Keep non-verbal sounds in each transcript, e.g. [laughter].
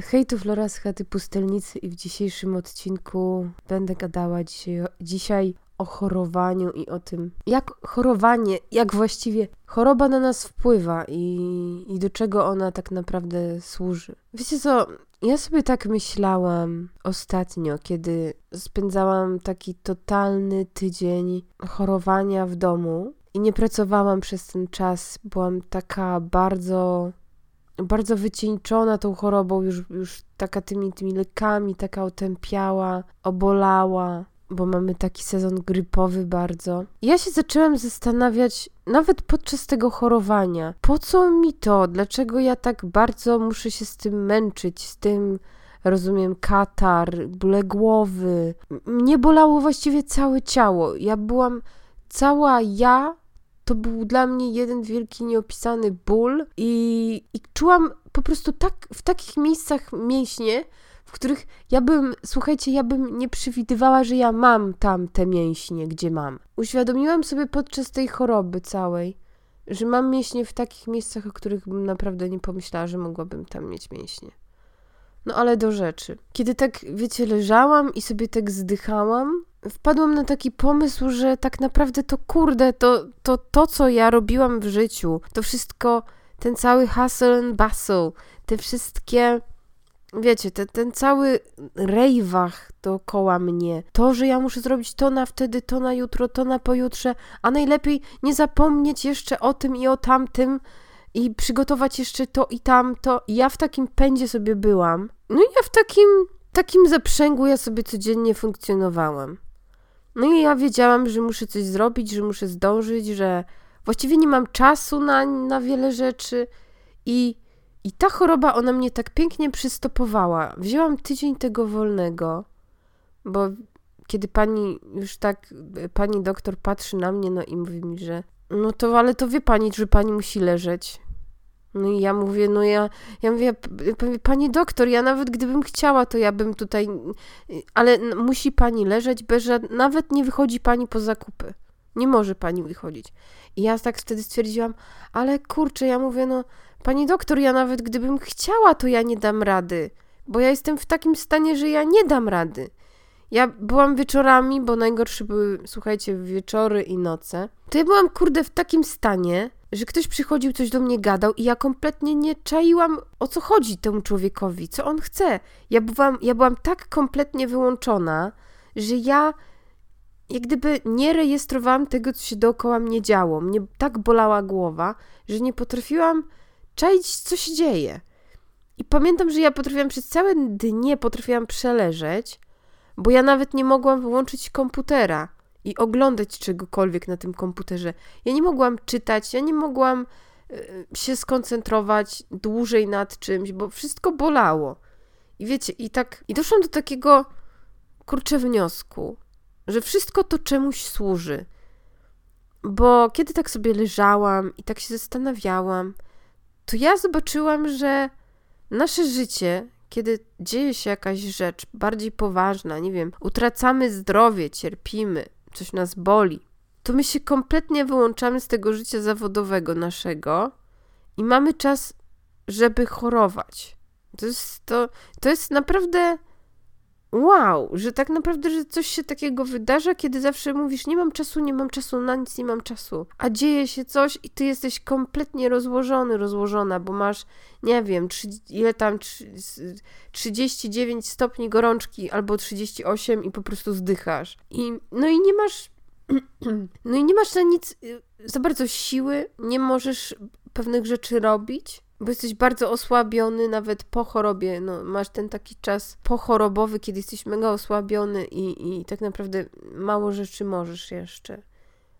Hej, tu Flora z chaty Pustelnicy i w dzisiejszym odcinku będę gadała dzisiaj, dzisiaj o chorowaniu i o tym, jak chorowanie, jak właściwie choroba na nas wpływa i, i do czego ona tak naprawdę służy. Wiecie co, ja sobie tak myślałam ostatnio, kiedy spędzałam taki totalny tydzień chorowania w domu i nie pracowałam przez ten czas. Byłam taka bardzo bardzo wycieńczona tą chorobą, już, już taka tymi, tymi lekami, taka otępiała, obolała, bo mamy taki sezon grypowy bardzo. Ja się zaczęłam zastanawiać, nawet podczas tego chorowania, po co mi to? Dlaczego ja tak bardzo muszę się z tym męczyć, z tym rozumiem, katar, bóle głowy. Mnie bolało właściwie całe ciało. Ja byłam cała ja to był dla mnie jeden wielki nieopisany ból i, i czułam po prostu tak w takich miejscach mięśnie, w których ja bym, słuchajcie, ja bym nie przewidywała, że ja mam tam te mięśnie, gdzie mam. Uświadomiłam sobie podczas tej choroby całej, że mam mięśnie w takich miejscach, o których bym naprawdę nie pomyślała, że mogłabym tam mieć mięśnie. No ale do rzeczy. Kiedy tak, wiecie, leżałam i sobie tak zdychałam, wpadłam na taki pomysł, że tak naprawdę to kurde, to, to to, co ja robiłam w życiu, to wszystko, ten cały hustle and bustle, te wszystkie, wiecie, te, ten cały rejwach dookoła mnie, to, że ja muszę zrobić to na wtedy, to na jutro, to na pojutrze, a najlepiej nie zapomnieć jeszcze o tym i o tamtym i przygotować jeszcze to i tamto. Ja w takim pędzie sobie byłam. No i ja w takim, takim zaprzęgu ja sobie codziennie funkcjonowałam. No i ja wiedziałam, że muszę coś zrobić, że muszę zdążyć, że właściwie nie mam czasu na, na wiele rzeczy i, i ta choroba, ona mnie tak pięknie przystopowała. Wzięłam tydzień tego wolnego, bo kiedy pani już tak, pani doktor patrzy na mnie, no i mówi mi, że no to, ale to wie pani, że pani musi leżeć. No i ja mówię, no ja, ja mówię, pani doktor, ja nawet gdybym chciała, to ja bym tutaj, ale musi pani leżeć, bez nawet nie wychodzi pani po zakupy. Nie może pani wychodzić. I ja tak wtedy stwierdziłam, ale kurczę, ja mówię, no pani doktor, ja nawet gdybym chciała, to ja nie dam rady, bo ja jestem w takim stanie, że ja nie dam rady. Ja byłam wieczorami, bo najgorsze były, słuchajcie, wieczory i noce. To ja byłam, kurde, w takim stanie, że ktoś przychodził, coś do mnie gadał i ja kompletnie nie czaiłam, o co chodzi temu człowiekowi, co on chce. Ja byłam, ja byłam tak kompletnie wyłączona, że ja jak gdyby nie rejestrowałam tego, co się dookoła mnie działo. Mnie tak bolała głowa, że nie potrafiłam czaić, co się dzieje. I pamiętam, że ja potrafiłam przez całe dnie potrafiłam przeleżeć, bo ja nawet nie mogłam wyłączyć komputera i oglądać czegokolwiek na tym komputerze. Ja nie mogłam czytać, ja nie mogłam y, się skoncentrować dłużej nad czymś, bo wszystko bolało. I wiecie, i tak, i doszłam do takiego kurczę wniosku, że wszystko to czemuś służy. Bo kiedy tak sobie leżałam i tak się zastanawiałam, to ja zobaczyłam, że nasze życie, kiedy dzieje się jakaś rzecz bardziej poważna, nie wiem, utracamy zdrowie, cierpimy, coś nas boli, to my się kompletnie wyłączamy z tego życia zawodowego naszego i mamy czas, żeby chorować. To jest, to, to jest naprawdę wow, że tak naprawdę, że coś się takiego wydarza, kiedy zawsze mówisz, nie mam czasu, nie mam czasu, na nic nie mam czasu, a dzieje się coś i ty jesteś kompletnie rozłożony, rozłożona, bo masz, nie wiem, trzy, ile tam, 39 stopni gorączki albo 38 i po prostu zdychasz. I, no i nie masz, [clears throat] no i nie masz na nic y, za bardzo siły, nie możesz pewnych rzeczy robić, bo jesteś bardzo osłabiony nawet po chorobie. No, masz ten taki czas pochorobowy, kiedy jesteś mega osłabiony i, i tak naprawdę mało rzeczy możesz jeszcze.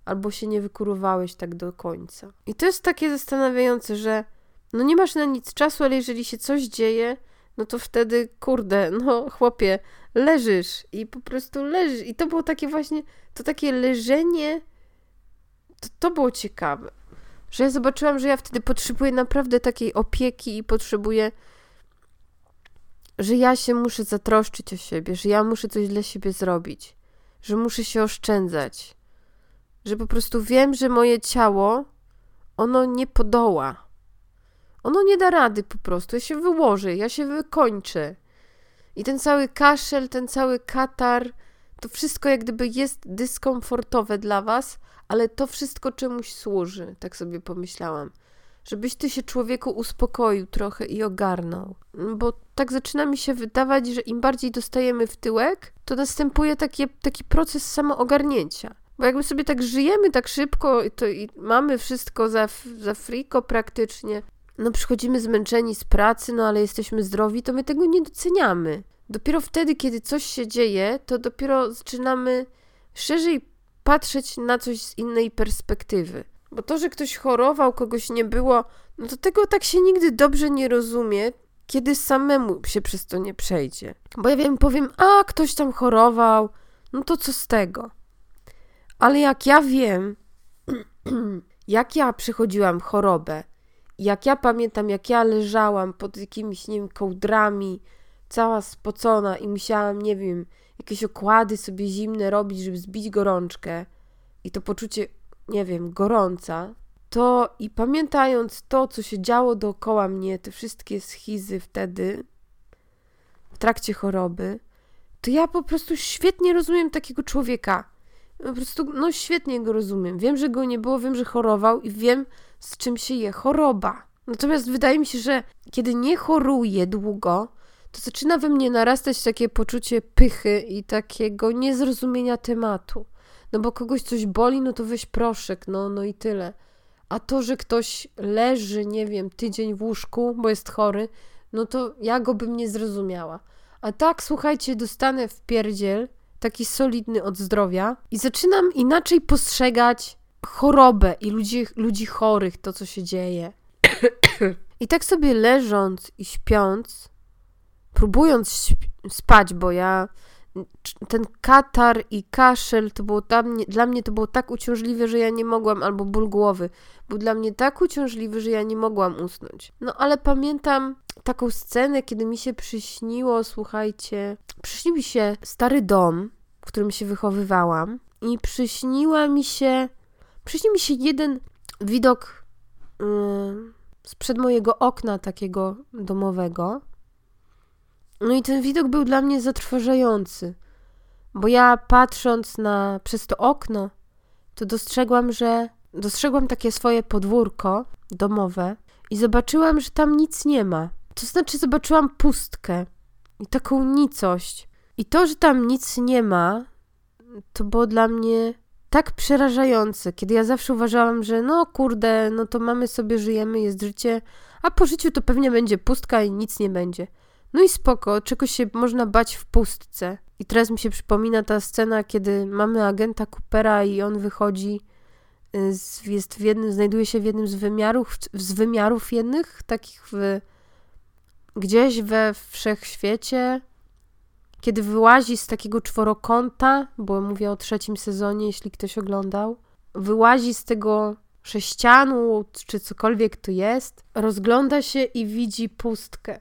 Albo się nie wykurowałeś tak do końca. I to jest takie zastanawiające, że no nie masz na nic czasu, ale jeżeli się coś dzieje, no to wtedy, kurde, [laughs] no chłopie, leżysz i po prostu leżysz. I to było takie właśnie, to takie leżenie, to, to było ciekawe że ja zobaczyłam, że ja wtedy potrzebuję naprawdę takiej opieki i potrzebuję, że ja się muszę zatroszczyć o siebie, że ja muszę coś dla siebie zrobić, że muszę się oszczędzać, że po prostu wiem, że moje ciało, ono nie podoła. Ono nie da rady po prostu. Ja się wyłożę, ja się wykończę. I ten cały kaszel, ten cały katar, to wszystko jak gdyby jest dyskomfortowe dla was, ale to wszystko czemuś służy, tak sobie pomyślałam. Żebyś ty się człowieku uspokoił trochę i ogarnął. Bo tak zaczyna mi się wydawać, że im bardziej dostajemy w tyłek, to następuje takie, taki proces samoogarnięcia. Bo jakby sobie tak żyjemy tak szybko to i mamy wszystko za, za friko praktycznie, no przychodzimy zmęczeni z pracy, no ale jesteśmy zdrowi, to my tego nie doceniamy. Dopiero wtedy, kiedy coś się dzieje, to dopiero zaczynamy szerzej patrzeć na coś z innej perspektywy. Bo to, że ktoś chorował, kogoś nie było, no to tego tak się nigdy dobrze nie rozumie, kiedy samemu się przez to nie przejdzie. Bo ja wiem, powiem, a ktoś tam chorował, no to co z tego? Ale jak ja wiem, [clears throat] jak ja przechodziłam chorobę, jak ja pamiętam, jak ja leżałam pod jakimiś, nie wiem, kołdrami, cała spocona i musiałam, nie wiem, jakieś okłady sobie zimne robić, żeby zbić gorączkę i to poczucie, nie wiem, gorąca, to i pamiętając to, co się działo dookoła mnie, te wszystkie schizy wtedy, w trakcie choroby, to ja po prostu świetnie rozumiem takiego człowieka. Po prostu, no świetnie go rozumiem. Wiem, że go nie było, wiem, że chorował i wiem, z czym się je choroba. Natomiast wydaje mi się, że kiedy nie choruję długo, to zaczyna we mnie narastać takie poczucie pychy i takiego niezrozumienia tematu. No bo kogoś coś boli, no to weź proszek, no, no i tyle. A to, że ktoś leży, nie wiem, tydzień w łóżku, bo jest chory, no to ja go bym nie zrozumiała. A tak, słuchajcie, dostanę w pierdziel, taki solidny od zdrowia i zaczynam inaczej postrzegać chorobę i ludzi, ludzi chorych, to co się dzieje. [coughs] I tak sobie leżąc i śpiąc, próbując spać, bo ja ten katar i kaszel to było dla mnie, dla mnie to było tak uciążliwe, że ja nie mogłam, albo ból głowy, był dla mnie tak uciążliwy, że ja nie mogłam usnąć. No ale pamiętam taką scenę, kiedy mi się przyśniło, słuchajcie, przyśnił mi się stary dom, w którym się wychowywałam i przyśniła mi się, przyśnił mi się jeden widok yy, sprzed mojego okna takiego domowego, no i ten widok był dla mnie zatrważający, bo ja patrząc na przez to okno, to dostrzegłam, że dostrzegłam takie swoje podwórko domowe i zobaczyłam, że tam nic nie ma. To znaczy zobaczyłam pustkę i taką nicość. I to, że tam nic nie ma, to było dla mnie tak przerażające, kiedy ja zawsze uważałam, że no kurde, no to mamy sobie, żyjemy, jest życie, a po życiu to pewnie będzie pustka i nic nie będzie. No i spoko, czegoś się można bać w pustce. I teraz mi się przypomina ta scena, kiedy mamy agenta Coopera i on wychodzi, y, z, jest w jednym, znajduje się w jednym z wymiarów, z wymiarów jednych, takich w, gdzieś we wszechświecie, kiedy wyłazi z takiego czworokąta, bo mówię o trzecim sezonie, jeśli ktoś oglądał, wyłazi z tego sześcianu, czy cokolwiek to jest, rozgląda się i widzi pustkę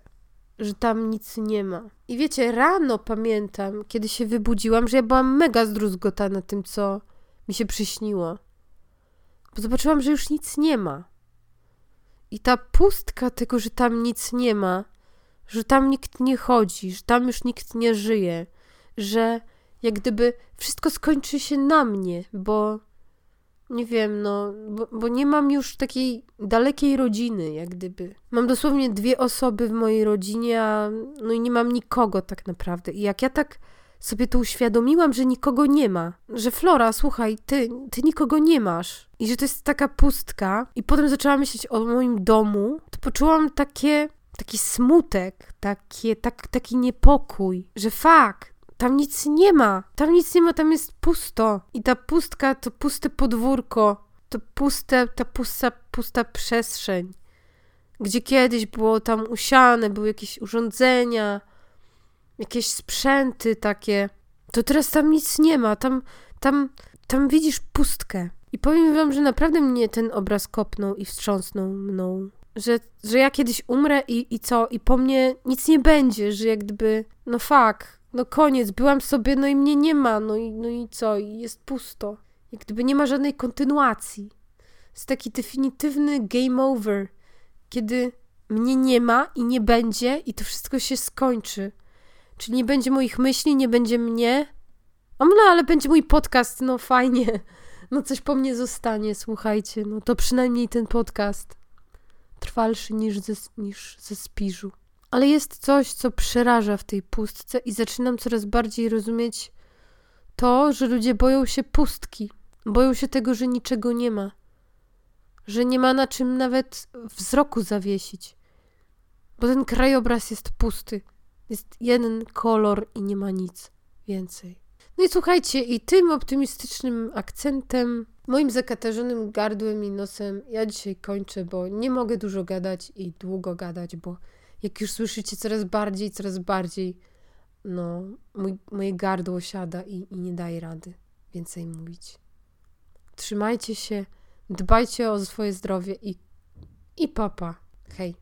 że tam nic nie ma. I wiecie, rano pamiętam, kiedy się wybudziłam, że ja byłam mega zdruzgotana tym, co mi się przyśniło. Bo zobaczyłam, że już nic nie ma. I ta pustka tego, że tam nic nie ma, że tam nikt nie chodzi, że tam już nikt nie żyje, że jak gdyby wszystko skończy się na mnie, bo nie wiem, no, bo, bo, nie mam już takiej dalekiej rodziny, jak gdyby. Mam dosłownie dwie osoby w mojej rodzinie, a no i nie mam nikogo tak naprawdę. I jak ja tak sobie to uświadomiłam, że nikogo nie ma, że Flora, słuchaj, ty, ty nikogo nie masz i że to jest taka pustka i potem zaczęłam myśleć o moim domu, to poczułam takie, taki smutek, takie, tak, taki niepokój, że fakt, tam nic nie ma. Tam nic nie ma, tam jest pusto. I ta pustka to puste podwórko. To puste, ta pusta, pusta przestrzeń. Gdzie kiedyś było tam usiane, były jakieś urządzenia, jakieś sprzęty takie. To teraz tam nic nie ma. Tam, tam, tam widzisz pustkę. I powiem wam, że naprawdę mnie ten obraz kopnął i wstrząsnął mną. Że, że ja kiedyś umrę i, i co? I po mnie nic nie będzie, że jak gdyby, no fuck, no koniec, byłam sobie, no i mnie nie ma, no i, no i co, i jest pusto. Jak gdyby nie ma żadnej kontynuacji. Jest taki definitywny game over, kiedy mnie nie ma i nie będzie i to wszystko się skończy. Czyli nie będzie moich myśli, nie będzie mnie. O, no, ale będzie mój podcast, no fajnie. No coś po mnie zostanie, słuchajcie. No to przynajmniej ten podcast trwalszy niż ze, niż ze spiżu. Ale jest coś, co przeraża w tej pustce i zaczynam coraz bardziej rozumieć to, że ludzie boją się pustki. Boją się tego, że niczego nie ma. Że nie ma na czym nawet wzroku zawiesić. Bo ten krajobraz jest pusty. Jest jeden kolor i nie ma nic więcej. No i słuchajcie, i tym optymistycznym akcentem, moim zakatarzonym gardłem i nosem, ja dzisiaj kończę, bo nie mogę dużo gadać i długo gadać, bo jak już słyszycie coraz bardziej, coraz bardziej, no, mój, moje gardło siada i, i nie daje rady więcej mówić. Trzymajcie się, dbajcie o swoje zdrowie i, i papa. Hej.